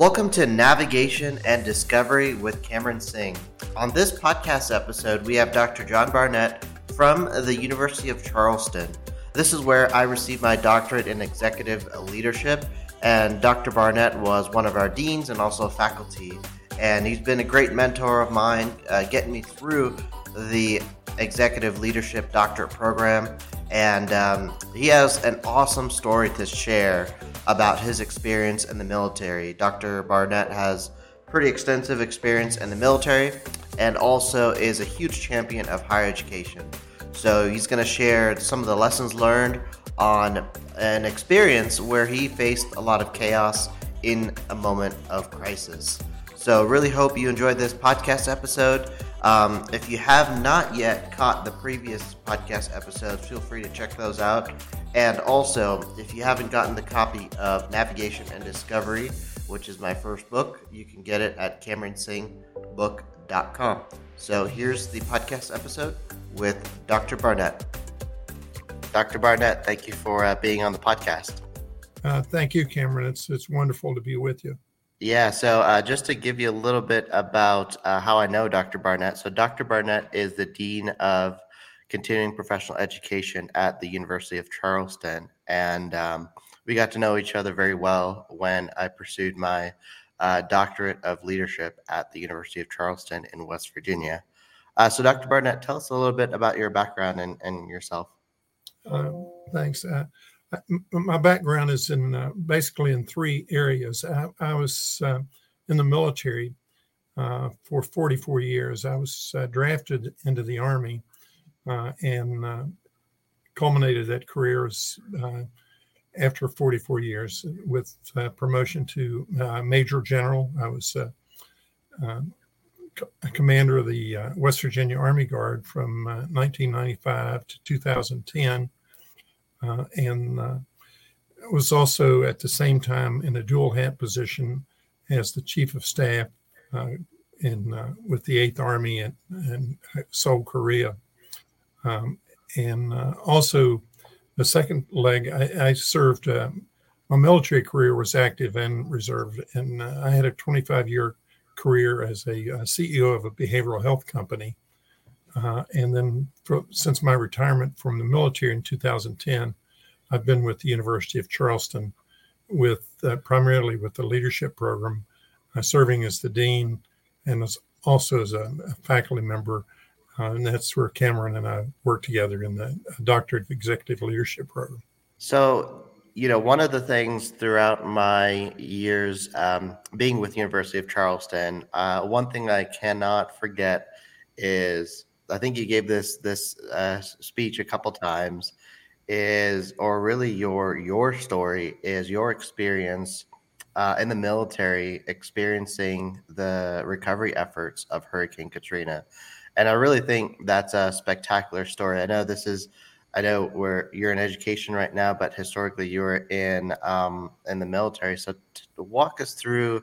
Welcome to Navigation and Discovery with Cameron Singh. On this podcast episode, we have Dr. John Barnette from the University of Charleston. This is where I received my doctorate in executive leadership, and Dr. Barnette was one of our deans and also faculty. And he's been a great mentor of mine, uh, getting me through the executive leadership doctorate program. And um, he has an awesome story to share about his experience in the military. Dr. Barnette has pretty extensive experience in the military and also is a huge champion of higher education. So he's going to share some of the lessons learned on an experience where he faced a lot of chaos in a moment of crisis. So, really hope you enjoyed this podcast episode. Um, if you have not yet caught the previous podcast episodes, feel free to check those out. And also, if you haven't gotten the copy of Navigation and Discovery, which is my first book, you can get it at CameronSinghBook.com. So here's the podcast episode with Dr. Barnette. Dr. Barnette, thank you for uh, being on the podcast. Uh, thank you, Cameron. It's it's wonderful to be with you. Yeah, so uh, just to give you a little bit about uh, how I know Dr. Barnette. So, Dr. Barnette is the Dean of Continuing Professional Education at the University of Charleston. And um, we got to know each other very well when I pursued my uh, doctorate of leadership at the University of Charleston in West Virginia. Uh, so, Dr. Barnette, tell us a little bit about your background and, and yourself. Uh, thanks. My background is in uh, basically in three areas. I, I was uh, in the military uh, for 44 years. I was uh, drafted into the Army uh, and uh, culminated that career as, after 44 years with promotion to Major General. I was a commander of the West Virginia Army Guard from 1995 to 2010 uh, and uh, was also at the same time in a dual hat position as the chief of staff uh, in with the Eighth Army in, in Seoul, Korea, um, and also the second leg I, I served. my military career was active and reserved, and I had a 25 year career as a, CEO of a behavioral health company. Uh, and then for, since my retirement from the military in 2010, I've been with the University of Charleston with uh, primarily with the leadership program, uh, serving as the dean and as also as a, a faculty member. Uh, and that's where Cameron and I work together in the Doctorate of Executive Leadership program. So, you know, one of the things throughout my years um, being with the University of Charleston, uh, one thing I cannot forget is I think you gave this this uh, speech a couple times is, or really your your story is your experience uh, in the military, experiencing the recovery efforts of Hurricane Katrina, and I really think that's a spectacular story. I know this is, I know where you're in education right now, but historically you were in um, in the military. So walk us through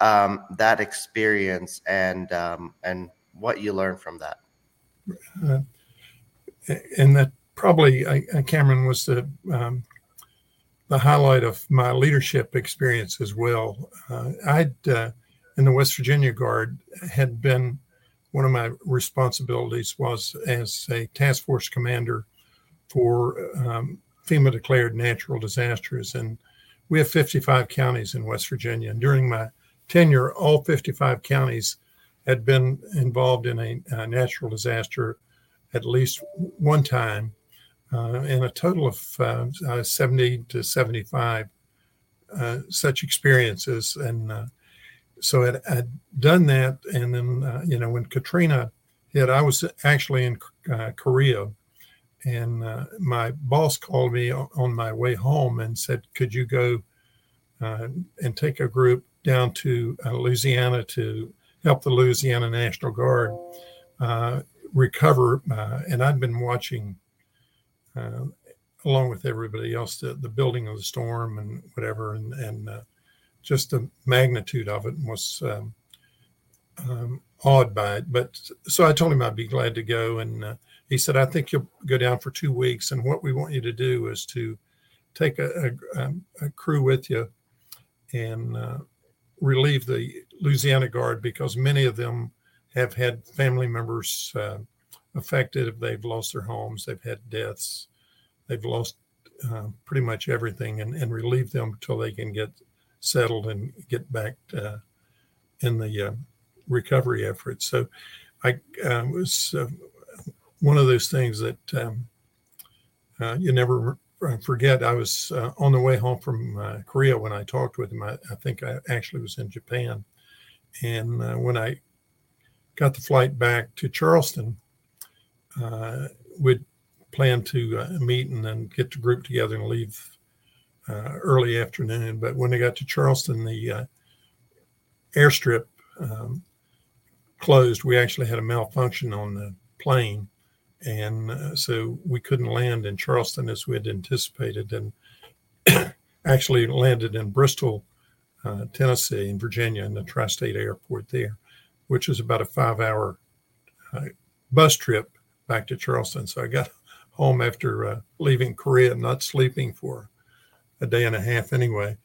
um, that experience and um, and what you learned from that. Uh, and that probably uh, Cameron was the um, the highlight of my leadership experience as well. Uh, I'd uh, in the West Virginia Guard had been one of my responsibilities was as a task force commander for um, FEMA declared natural disasters, and we have 55 counties in West Virginia. And during my tenure, all 55 counties had been involved in a, a natural disaster at least one time uh, and a total of uh, uh, 70 to 75 uh, such experiences. And uh, so I'd, I'd, done that. And then, uh, you know, when Katrina hit, I was actually in Korea. And my boss called me on my way home and said, Could you go and take a group down to Louisiana to help the Louisiana National Guard uh, recover. Uh, and I'd been watching uh, along with everybody else, the, the building of the storm and whatever, and, and uh, just the magnitude of it was um, um, awed by it. But so I told him I'd be glad to go. And uh, he said, I think you'll go down for two weeks. And what we want you to do is to take a, a, um, a crew with you and uh, relieve the Louisiana Guard because many of them have had family members uh, affected. They've lost their homes, they've had deaths, they've lost uh, pretty much everything, and, and relieve them until they can get settled and get back uh, in the uh, recovery effort. So I uh, was one of those things that um, you never forget. I was on the way home from Korea when I talked with him. I, I, think I actually was in Japan. And when I got the flight back to Charleston, uh, we'd plan to uh, meet and then get the group together and leave uh, early afternoon. But when they got to Charleston, the uh, airstrip um, closed. We actually had a malfunction on the plane. And uh, so we couldn't land in Charleston as we had anticipated and actually landed in Bristol, uh, Tennessee, in Virginia, in the tri state airport there which is about a five hour uh, bus trip back to Charleston. So I got home after uh, leaving Korea, not sleeping for a day and a half anyway.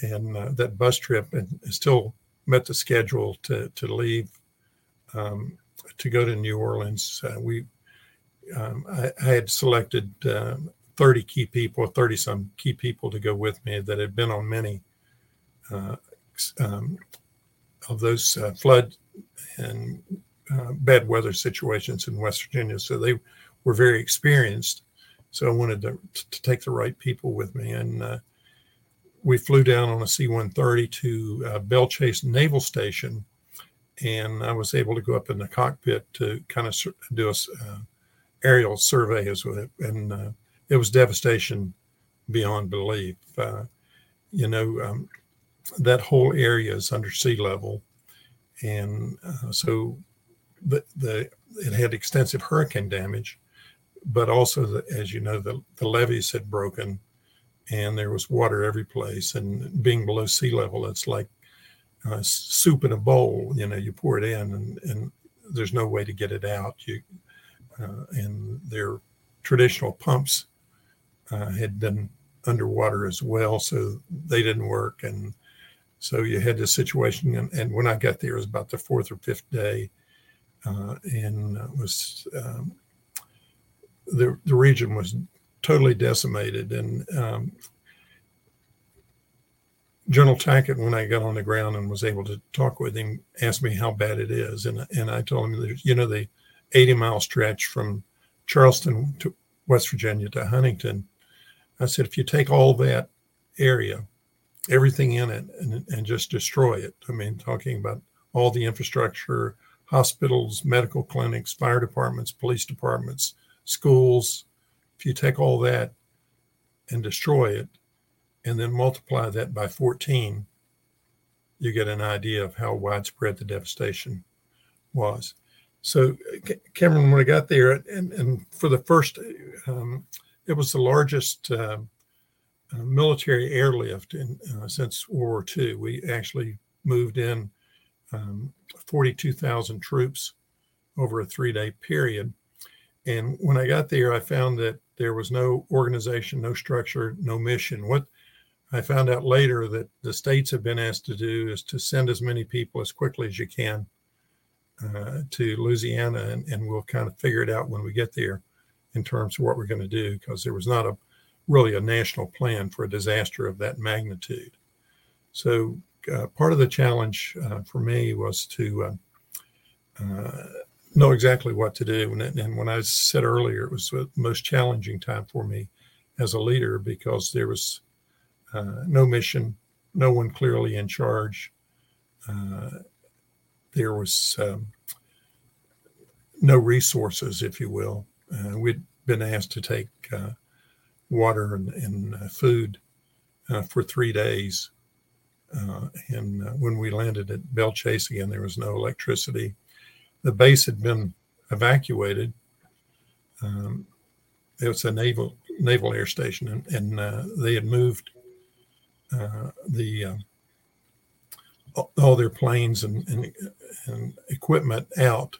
And uh, that bus trip and still met the schedule to, to leave um, to go to New Orleans. Uh, we um, I, I, had selected uh, 30 key people, 30 some key people to go with me that had been on many uh, um, of those flood and uh, bad weather situations in West Virginia. So they were very experienced. So I wanted to, to take the right people with me. And uh, we flew down on a C 130 to uh, Belle Chasse Naval Station. And I was able to go up in the cockpit to kind of do a uh, aerial survey as well. And uh, it was devastation beyond belief. Uh, you know, um, that whole area is under sea level and uh, so the, the it had extensive hurricane damage, but also the, as you know the, the levees had broken, and there was water every place. And being below sea level, it's like uh, soup in a bowl. You know, you pour it in, and, and there's no way to get it out. You and their traditional pumps uh, had been underwater as well, so they didn't work and so you had this situation, and, and, when I got there, it was about the fourth or fifth day, uh, and was um, the the region was totally decimated. And um, General Tackett, when I got on the ground and was able to talk with him, asked me how bad it is, and and I told him, you know, the 80 mile stretch from Charleston to West Virginia to Huntington. I said, if you take all that area everything in it and, and just destroy it. I mean, talking about all the infrastructure, hospitals, medical clinics, fire departments, police departments, schools. If you take all that and destroy it and then multiply that by 14, you get an idea of how widespread the devastation was. So, Cameron, when I got there, and, and for the first, um, it was the largest uh, military airlift in, uh, since World War II. We actually moved in um, 42,000 troops over a three day period. And when I got there, I found that there was no organization, no structure, no mission. What I found out later that the states have been asked to do is to send as many people as quickly as you can uh, to Louisiana, and, and we'll kind of figure it out when we get there in terms of what we're going to do because there was not a really a national plan for a disaster of that magnitude. So, uh, part of the challenge uh, for me was to uh, uh know exactly what to do. And, and, when I said earlier, it was the most challenging time for me as a leader because there was uh, no mission, no one clearly in charge. Uh, there was um, no resources, if you will. we'd been asked to take water and, and uh, food uh, for three days. Uh, and when we landed at Belle Chasse again, there was no electricity. The base had been evacuated. Um, it was a naval naval air station, and, and uh, they had moved uh, the uh, all their planes and, and, and equipment out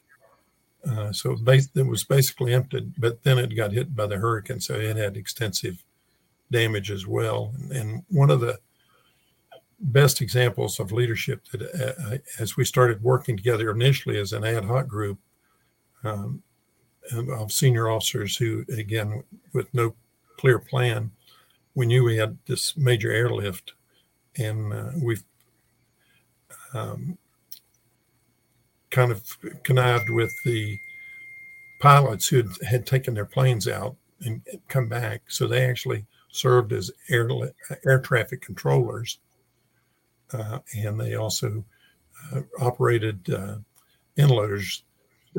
uh, so it was basically empty, but then it got hit by the hurricane, so it had extensive damage as well. And, and one of the best examples of leadership that uh, as we started working together initially as an ad hoc group um, of senior officers who, again, with no clear plan, we knew we had this major airlift, and uh, we've um, kind of connived with the pilots who had, had taken their planes out and come back. So they actually served as air air traffic controllers, uh, and they also uh, operated uh, inloaders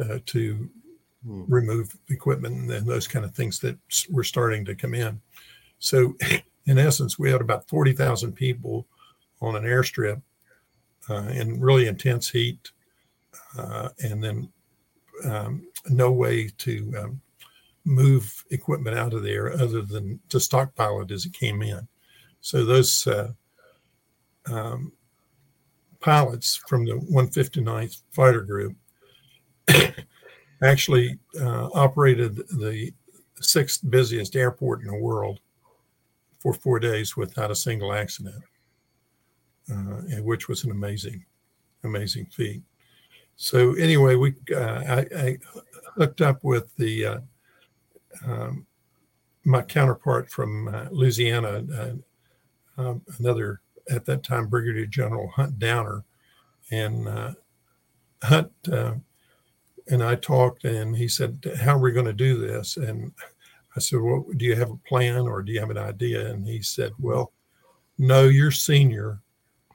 uh, to hmm. remove equipment and those kind of things that were starting to come in. So, in essence, we had about forty thousand people on an airstrip uh, in really intense heat, uh, and then um, no way to um, move equipment out of there other than to stockpile it as it came in. So those uh, um, pilots from the 159th Fighter Group actually uh, operated the sixth busiest airport in the world for four days without a single accident, which was an amazing, amazing feat. So anyway, we uh, I, I, hooked up with the uh, um, my counterpart from uh, Louisiana, uh, um, another at that time Brigadier General Hunt Downer, and uh, Hunt uh, and I talked, and he said, "How are we going to do this?" And I said, "Well, do you have a plan or do you have an idea?" And he said, "Well, no, you're senior,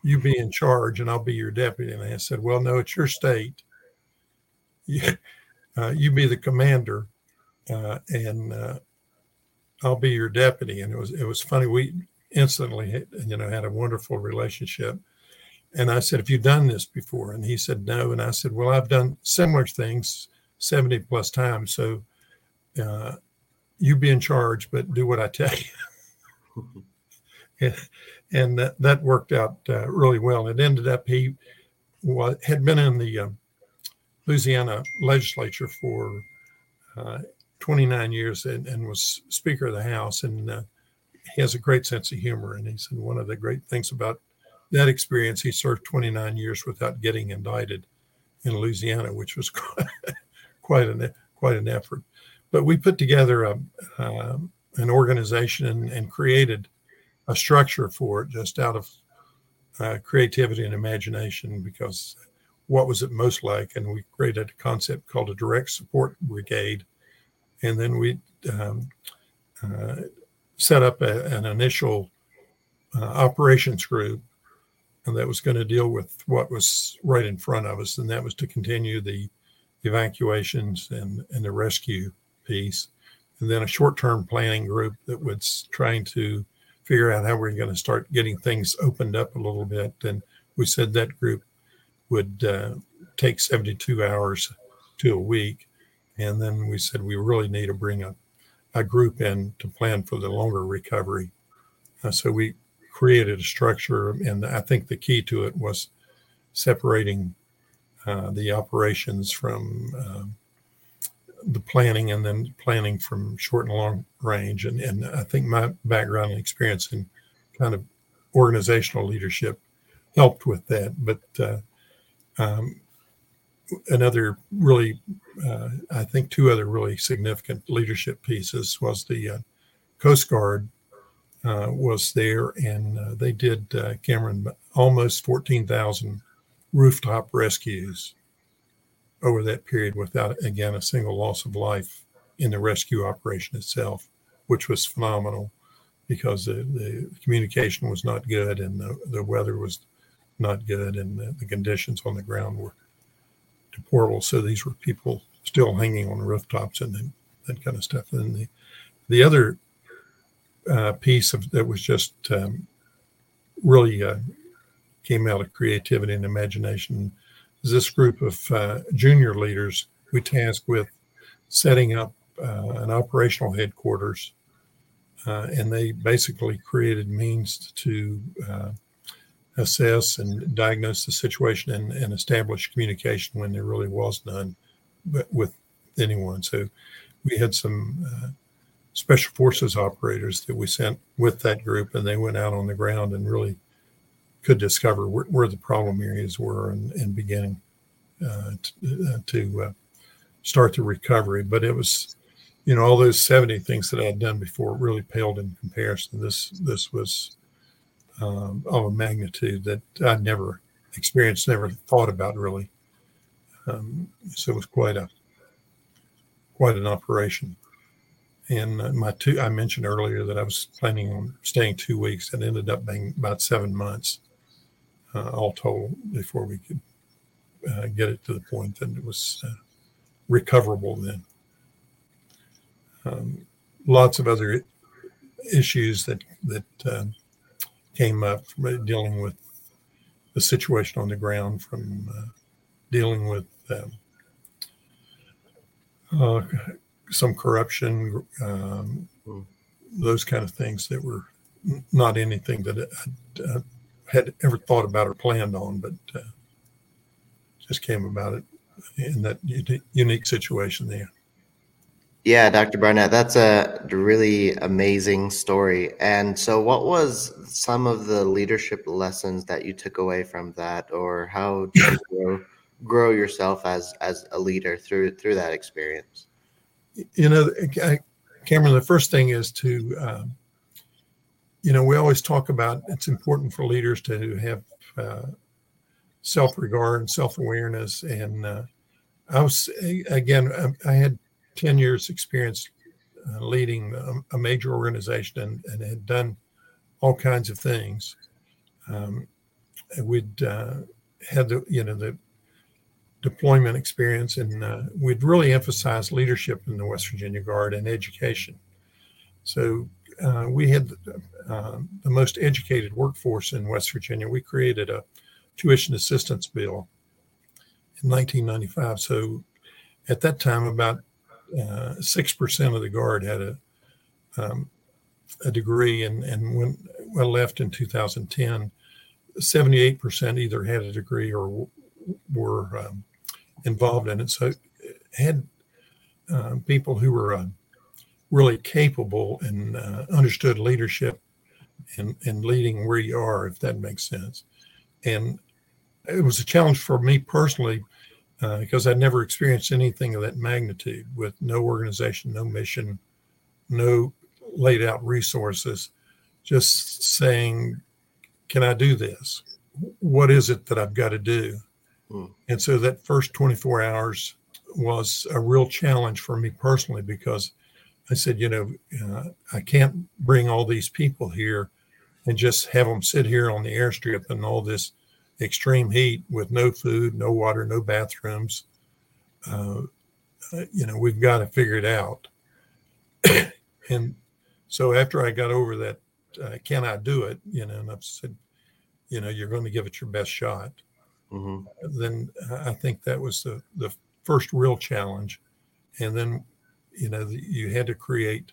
you be in charge, and I'll be your deputy." And I said, "Well, no, it's your state. You, uh, you be the commander." uh, and uh, I'll be your deputy. And it was it was funny. We instantly, you know, had a wonderful relationship. And I said, "Have you done this before?" And he said, "No." And I said, "Well, I've done similar things seventy plus times. So uh, you be in charge, but do what I tell you." and, that, that worked out uh, really well. It ended up he was, had been in the uh, Louisiana legislature for uh, 29 years and, and was Speaker of the House. And uh, he has a great sense of humor. And he said one of the great things about that experience, he served 29 years without getting indicted in Louisiana, which was quite an quite an effort. But we put together a, uh, an organization and, and, created a structure for it just out of uh, creativity and imagination because what was it most like? And we created a concept called a direct support brigade and then we um, uh, set up a, an initial uh, operations group and that was going to deal with what was right in front of us, and that was to continue the evacuations and, and the rescue piece. And then a short term planning group that was trying to figure out how we're going to start getting things opened up a little bit. And we said that group would uh, take 72 hours to a week and then we said we really need to bring a, a group in to plan for the longer recovery. Uh, so we created a structure, and I think the key to it was separating uh, the operations from uh, the planning and then planning from short and long range. And, and I think my background and experience in kind of organizational leadership helped with that. But uh, um, another really, uh, I think, two other really significant leadership pieces was the uh, Coast Guard uh, was there, and uh, they did uh, Cameron almost fourteen thousand rooftop rescues over that period without again a single loss of life in the rescue operation itself, which was phenomenal because the, the communication was not good and the, the weather was not good and the, the conditions on the ground were deplorable. So these were people still hanging on rooftops and then, that kind of stuff. And the the other uh, piece of that was just um, really uh, came out of creativity and imagination is this group of uh, junior leaders we tasked with setting up uh, an operational headquarters. Uh, and they basically created means to uh, assess and diagnose the situation and, and establish communication when there really was none with anyone. So we had some uh, special forces operators that we sent with that group, and they went out on the ground and really could discover where, where, the problem areas were and, and beginning uh, to, uh, to uh, start the recovery. But it was, you know, all those 70 things that I had done before really paled in comparison. This this was um, of a magnitude that I'd never experienced, never thought about really. Um, so it was quite a quite an operation. And uh, my two, I mentioned earlier that I was planning on staying two weeks. It ended up being about seven months, uh, all told, before we could uh, get it to the point that it was uh, recoverable. Then, um, lots of other issues that that um, came up from dealing with the situation on the ground, from uh, dealing with um, uh, some corruption, um, mm. those kind of things that were not anything that I uh, had ever thought about or planned on, but uh, just came about it in that unique situation there. Yeah, Dr. Barnette, that's a really amazing story. And so, what was some of the leadership lessons that you took away from that, or how did you grow, grow yourself as as a leader through through that experience? you know, Cameron, the first thing is to, um, you know, we always talk about it's important for leaders to have uh, self regard and self awareness. And uh, I was, again, I had 10 years experience uh, leading a, a, major organization and, and, had done all kinds of things. Um, we'd uh, had the, you know, the deployment experience, and uh, we'd really emphasized leadership in the West Virginia Guard and education. So uh, we had uh, the most educated workforce in West Virginia. We created a tuition assistance bill in 1995. So at that time, about uh, six percent of the Guard had a um, a degree, and and when I left in 2010, 78 percent either had a degree or were um, involved in it. So had uh, people who were uh, really capable and uh, understood leadership and, and leading where you are, if that makes sense. And it was a challenge for me personally uh, because I'd never experienced anything of that magnitude with no organization, no mission, no laid out resources, just saying, Can I do this? What is it that I've got to do? Mm. And so that first 24 hours was a real challenge for me personally because I said, you know, uh, I can't bring all these people here and just have them sit here on the airstrip in all this extreme heat with no food, no water, no bathrooms. Uh, uh you know, we've got to figure it out. and so after I got over that, uh, can I do it? You know, and I said, you know, you're going to give it your best shot mm-hmm. then I think that was the, the first real challenge. And then, you know, you had to create,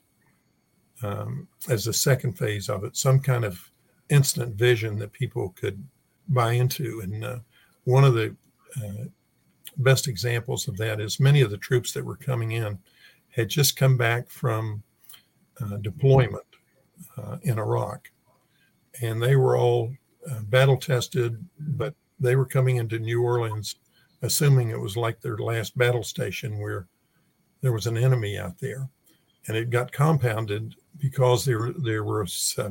um, as a second phase of it, some kind of instant vision that people could buy into. And uh, one of the uh, best examples of that is many of the troops that were coming in had just come back from uh, deployment uh, in Iraq. And they were all uh, battle tested, but they were coming into New Orleans, assuming it was like their last battle station where there was an enemy out there. And it got compounded because there, there was uh,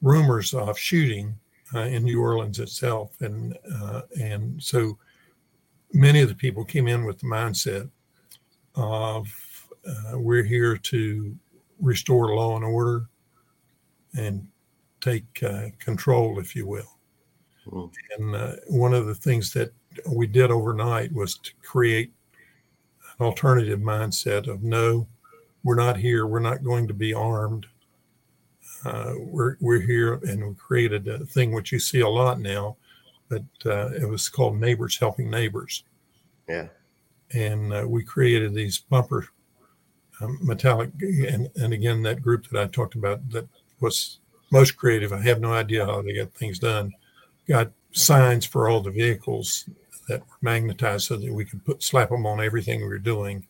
rumors of shooting uh, in New Orleans itself. And, uh, and so many of the people came in with the mindset of uh, we're here to restore law and order and take uh, control, if you will. Mm. And uh, one of the things that we did overnight was to create an alternative mindset of no, we're not here. We're not going to be armed. Uh, we're, we're here and we created a thing which you see a lot now, but uh, it was called Neighbors Helping Neighbors. Yeah. And uh, we created these bumper um, metallic, and, and again, that group that I talked about that was most creative. I have no idea how they got things done got signs for all the vehicles that were magnetized so that we could put slap them on everything we were doing.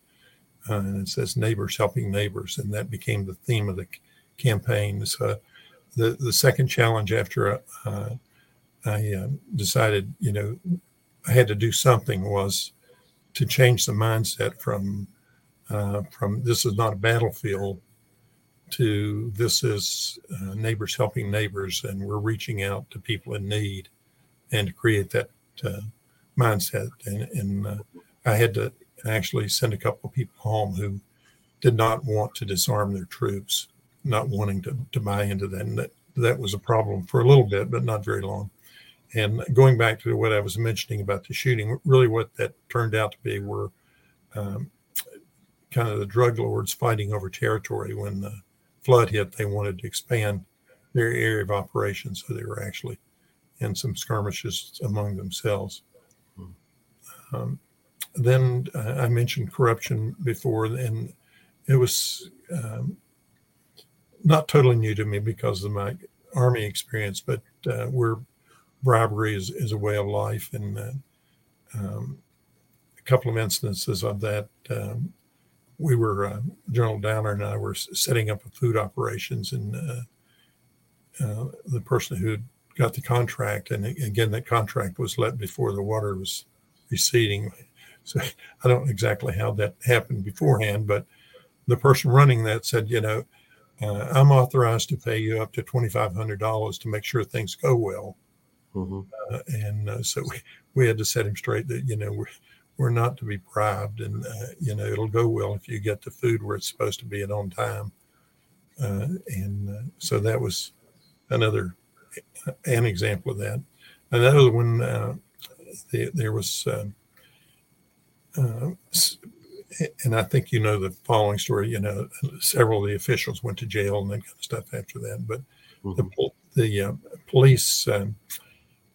Uh, and it says neighbors helping neighbors, and that became the theme of the campaign. So the the second challenge after uh, I uh, decided, you know, I had to do something was to change the mindset from uh, from this is not a battlefield to this is uh, neighbors helping neighbors and we're reaching out to people in need and to create that uh, mindset and, and uh, I had to actually send a couple of people home who did not want to disarm their troops, not wanting to, to buy into that. And that, that was a problem for a little bit, but not very long. And going back to what I was mentioning about the shooting, really what that turned out to be were um, kind of the drug lords fighting over territory. When the flood hit, they wanted to expand their area of operations, so they were actually in some skirmishes among themselves. Um, then uh, I mentioned corruption before, and it was um, not totally new to me because of my army experience, but uh, where bribery is, is a way of life, and uh, um, a couple of instances of that. Um, we were uh, General Downer and I were setting up a food operations, and uh, uh, the person who got the contract, and again that contract was let before the water was receding. So I don't know exactly how that happened beforehand, but the person running that said, you know, uh, I'm authorized to pay you up to $2,500 to make sure things go well. Mm-hmm. Uh, and uh, so we, we had to set him straight that, you know, we're, we're not to be bribed and, uh, you know, it'll go well if you get the food where it's supposed to be and on time. Uh, and uh, so that was another, an example of that. Another one, the, there was, um, uh, and I think you know the following story. You know, several of the officials went to jail and that kind of stuff after that. But mm-hmm. the the uh, police, um,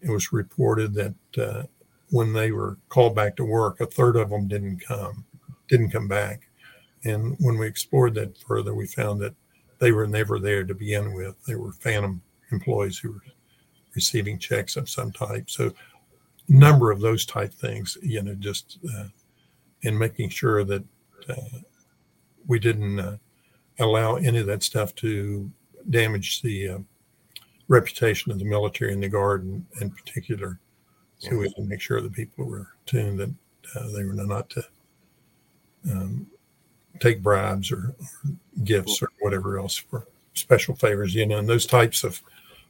it was reported that uh, when they were called back to work, a third of them didn't come, didn't come back. And when we explored that further, we found that they were never there to begin with. They were phantom employees who were receiving checks of some type. So, number of those type things, you know, just uh, in making sure that uh, we didn't uh, allow any of that stuff to damage the uh, reputation of the military and the guard in, in particular. So we had to make sure that people were tuned that uh, they were not to um, take bribes or, or, gifts or whatever else for special favors, you know, and those types of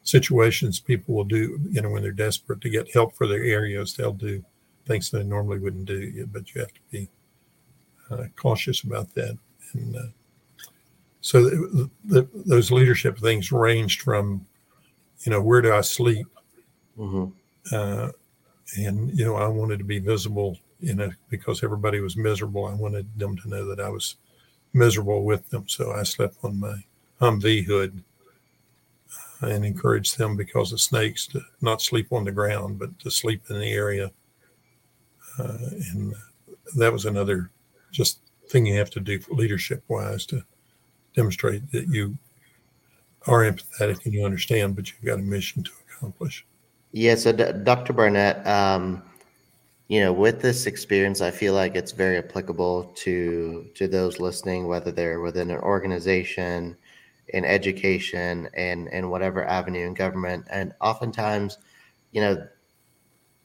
situations people will do, you know, when they're desperate to get help for their areas, they'll do things they normally wouldn't do, but you have to be uh, cautious about that. And uh, so the, the, those leadership things ranged from, you know, where do I sleep? Mm-hmm. Uh, and, you know, I wanted to be visible, you know, because everybody was miserable. I wanted them to know that I was miserable with them. So I slept on my Humvee hood and encourage them because of snakes to not sleep on the ground, but to sleep in the area uh, and that was another just thing you have to do leadership wise to demonstrate that you are empathetic and you understand, but you've got a mission to accomplish. Yeah. So, D- Dr. Barnette, um, you know, with this experience, I feel like it's very applicable to to those listening, whether they're within an organization, in education, and and whatever avenue in government. And oftentimes, you know,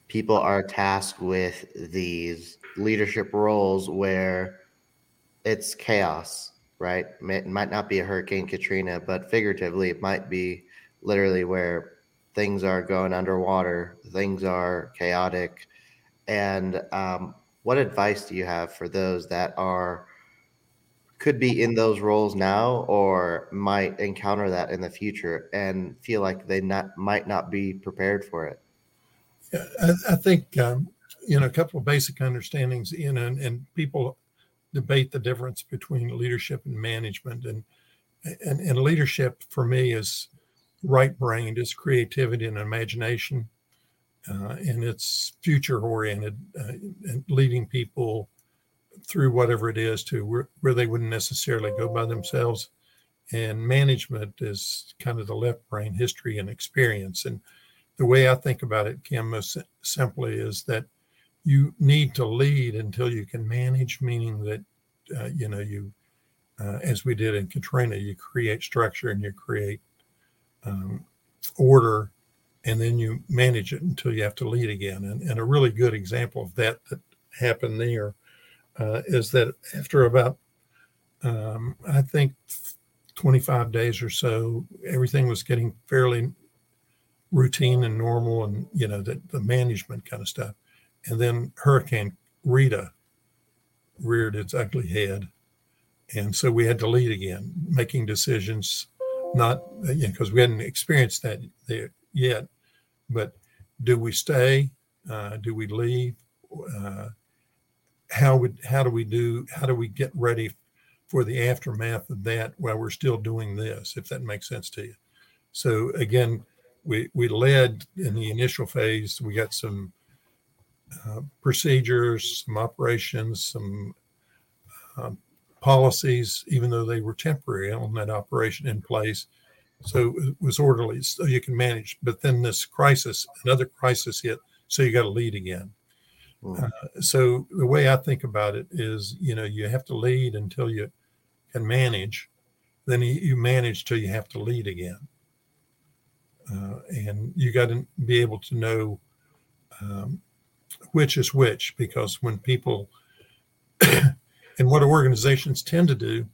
people are tasked with these leadership roles where it's chaos, right? It might not be a Hurricane Katrina, but figuratively, it might be literally where things are going underwater, things are chaotic. And um, what advice do you have for those that are could be in those roles now or might encounter that in the future and feel like they not might not be prepared for it? I, I think um, you know a couple of basic understandings in and, and people debate the difference between leadership and management and and, and leadership for me is right brained is creativity and imagination uh, and it's future oriented uh, and leading people through whatever it is to where, where they wouldn't necessarily go by themselves and management is kind of the left brain history and experience and the way I think about it, Kim, most simply is that you need to lead until you can manage, meaning that, uh, you know, you, uh, as we did in Katrina, you create structure and you create um, order and then you manage it until you have to lead again. And, and a really good example of that that happened there uh, is that after about, um, I think, 25 days or so, everything was getting fairly routine and normal and, you know, the, the management kind of stuff. And then Hurricane Rita reared its ugly head. And so we had to lead again, making decisions, not, you know, because we hadn't experienced that there yet. But do we stay? Uh, do we leave? Uh, how would how do we do? How do we get ready for the aftermath of that while we're still doing this? If that makes sense to you. So again, we we led in the initial phase. We got some uh, procedures, some operations, some um, policies, even though they were temporary on that operation in place. So it was orderly, so you can manage. But then this crisis, another crisis hit, so you got to lead again. Mm. Uh, so the way I think about it is, you know, you have to lead until you can manage. Then you, manage till you have to lead again. Uh, and you got to be able to know um, which is which, because when people and what organizations tend to do,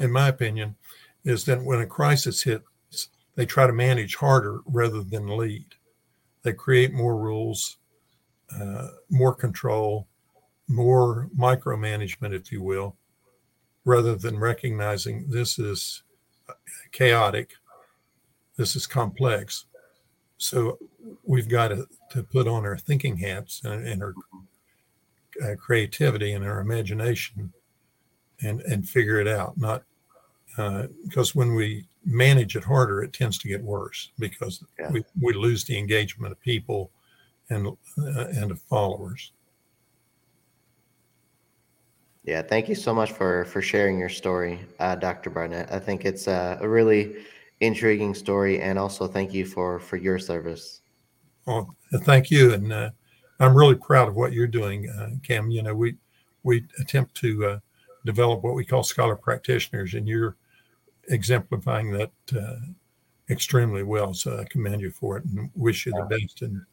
in my opinion, is that when a crisis hits, they try to manage harder rather than lead. They create more rules, uh, more control, more micromanagement, if you will, rather than recognizing this is chaotic, this is complex. So we've got to, to put on our thinking hats and, and our uh, creativity and our imagination and, and figure it out, not uh, because when we manage it harder, it tends to get worse because yeah. we, we lose the engagement of people and uh, and of followers. Yeah, thank you so much for for sharing your story, uh, Dr. Barnette. I think it's a, a, really intriguing story, and also thank you for for your service. Well, thank you, and uh, I'm really proud of what you're doing, uh, Cam. You know, we we attempt to uh, develop what we call scholar practitioners, and you're exemplifying that uh, extremely well. So I commend you for it and wish you the best in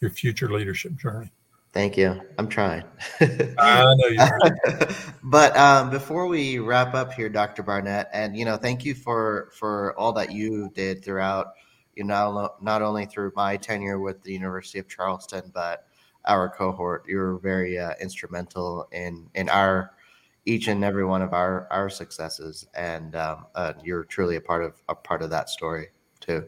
your future leadership journey. Thank you. I'm trying. I know you. but um, before we wrap up here, Dr. Barnette, and you know, thank you for for all that you did throughout. You know, not only through my tenure with the University of Charleston, but our cohort. You were very uh, instrumental in in our each and every one of our our successes, and um, uh, you're truly a part of a part of that story too.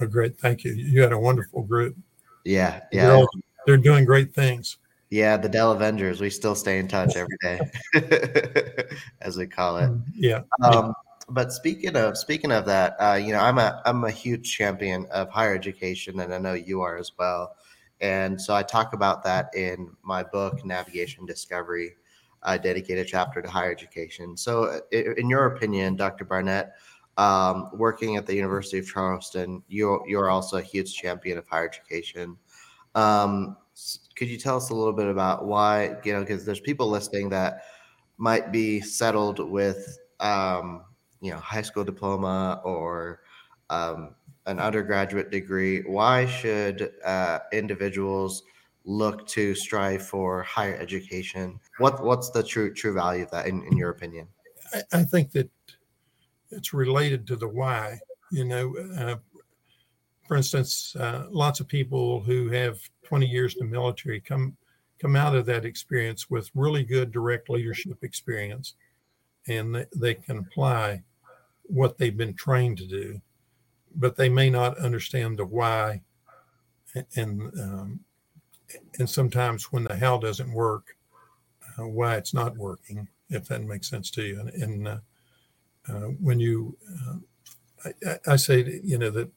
Well, great, thank you. You had a wonderful group. Yeah, yeah, they're, all, they're doing great things. Yeah, the Dell Avengers. We still stay in touch every day, as we call it. Mm, yeah. Um, but speaking of speaking of that, uh, you know, I'm a I'm a huge champion of higher education, and I know you are as well. And so I talk about that in my book, Navigation Discovery uh, dedicate a chapter to higher education. So, in your opinion, Dr. Barnette, um, working at the University of Charleston, you're, you're also a huge champion of higher education. Um, could you tell us a little bit about why, you know, because there's people listening that might be settled with, um, you know, high school diploma or um, an undergraduate degree. Why should uh, individuals look to strive for higher education? What what's the true true value of that in, in your opinion? I, I think that it's related to the why. You know, uh, for instance, uh, lots of people who have 20 years in the military come come out of that experience with really good direct leadership experience, and they, they can apply what they've been trained to do, but they may not understand the why and um, and sometimes when the how doesn't work, uh, why it's not working, if that makes sense to you. And, and uh, when you, uh, I, I, say, you know, that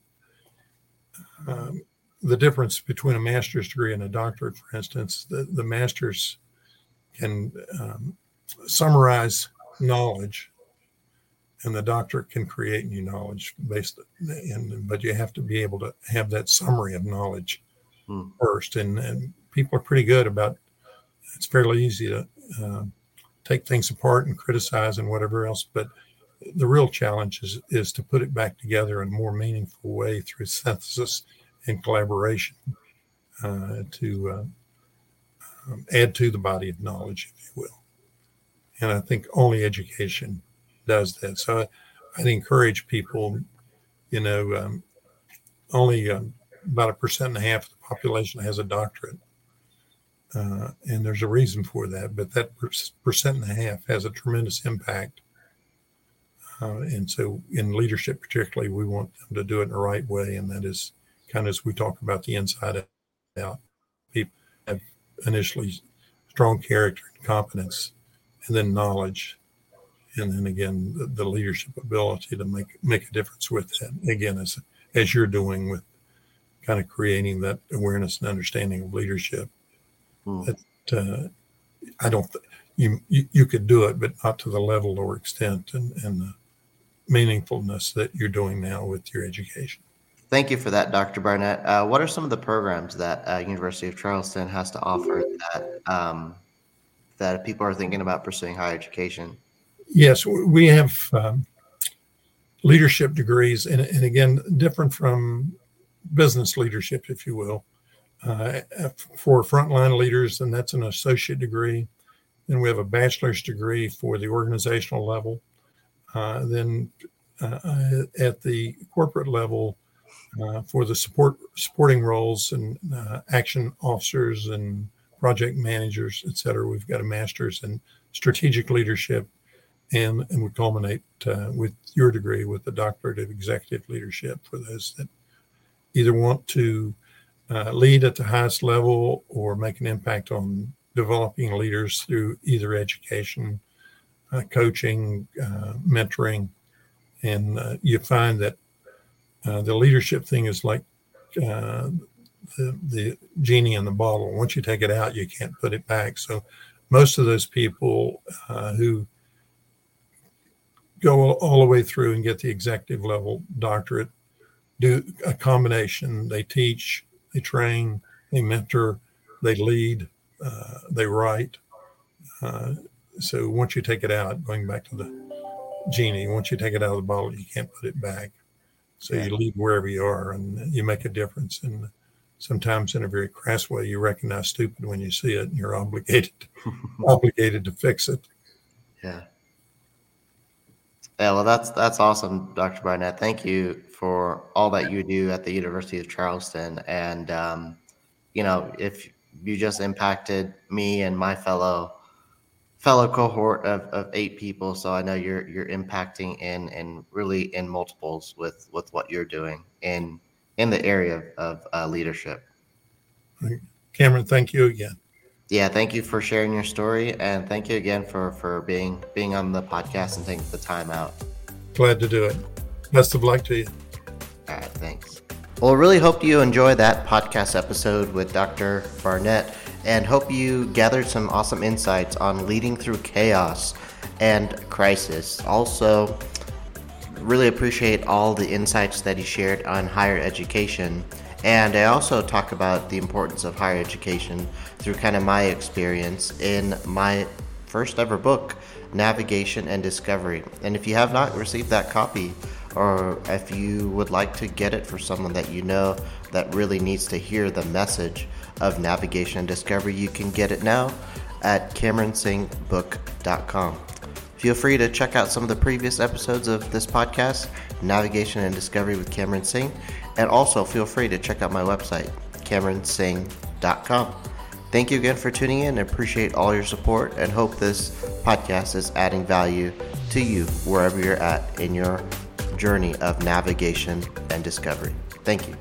um, the difference between a master's degree and a doctorate, for instance, the, the master's can um, summarize knowledge and the doctorate can create new knowledge based in, but you have to be able to have that summary of knowledge hmm. first, and, and people are pretty good about. It's fairly easy to uh, take things apart and criticize and whatever else, but the real challenge is is to put it back together in a more meaningful way through synthesis and collaboration uh, to uh, um, add to the body of knowledge, if you will. And I think only education does that. So I, would encourage people, you know, um, only um, about a percent and a half of the population has a doctorate. Uh, and there's a reason for that, but that percent and a half has a tremendous impact. Uh, and so, in leadership, particularly, we want them to do it in the right way, and that is kind of as we talk about the inside out. People have initially strong character and competence, and then knowledge, and then again the, the leadership ability to make make a difference with that. Again, as as you're doing with kind of creating that awareness and understanding of leadership. Hmm. That uh, I don't. Th- you, you you could do it, but not to the level or extent and and the meaningfulness that you're doing now with your education. Thank you for that, Dr. Barnette. Uh, what are some of the programs that uh, University of Charleston has to offer that um, that people are thinking about pursuing higher education? Yes, we have um, leadership degrees, and, and, again, different from business leadership, if you will. Uh, for frontline leaders, and that's an associate degree. Then we have a bachelor's degree for the organizational level. Uh, then uh, at the corporate level, uh, for the support supporting roles and uh, action officers and project managers, et cetera. We've got a master's in strategic leadership, and and we culminate uh, with your degree with the doctorate of executive leadership for those that either want to uh, lead at the highest level or make an impact on developing leaders through either education, uh, coaching, uh, mentoring, and you find that uh, the leadership thing is like uh, the, the genie in the bottle. Once you take it out, you can't put it back. So most of those people uh, who go all the way through and get the executive level doctorate do a combination. They teach, they train, they mentor, they lead, uh, they write. So once you take it out, going back to the genie, once you take it out of the bottle, you can't put it back. So you leave wherever you are and you make a difference. And sometimes in a very crass way, you recognize stupid when you see it and you're obligated, obligated to fix it. Yeah. Yeah, well, that's that's awesome, Dr. Barnette. Thank you for all that you do at the University of Charleston. And um, you know, if you just impacted me and my fellow fellow cohort of, of eight people. So I know you're you're impacting in and really in multiples with with what you're doing in in the area of, of uh, leadership. Cameron, thank you again. Yeah, thank you for sharing your story, and thank you again for for being being on the podcast and taking the time out. Glad to do it. Best of luck to you. All right, thanks. Well, really hope you enjoy that podcast episode with Dr. Barnette and hope you gathered some awesome insights on leading through chaos and crisis. Also, really appreciate all the insights that he shared on higher education. And I also talk about the importance of higher education through kind of my experience in my first ever book, Navigation and Discovery. And if you have not received that copy, or if you would like to get it for someone that you know that really needs to hear the message of navigation and discovery, you can get it now at CameronSinghBook.com. Feel free to check out some of the previous episodes of this podcast, Navigation and Discovery with Cameron Singh, and also feel free to check out my website, CameronSingh.com. Thank you again for tuning in. I appreciate all your support and hope this podcast is adding value to you wherever you're at in your journey of navigation and discovery. Thank you.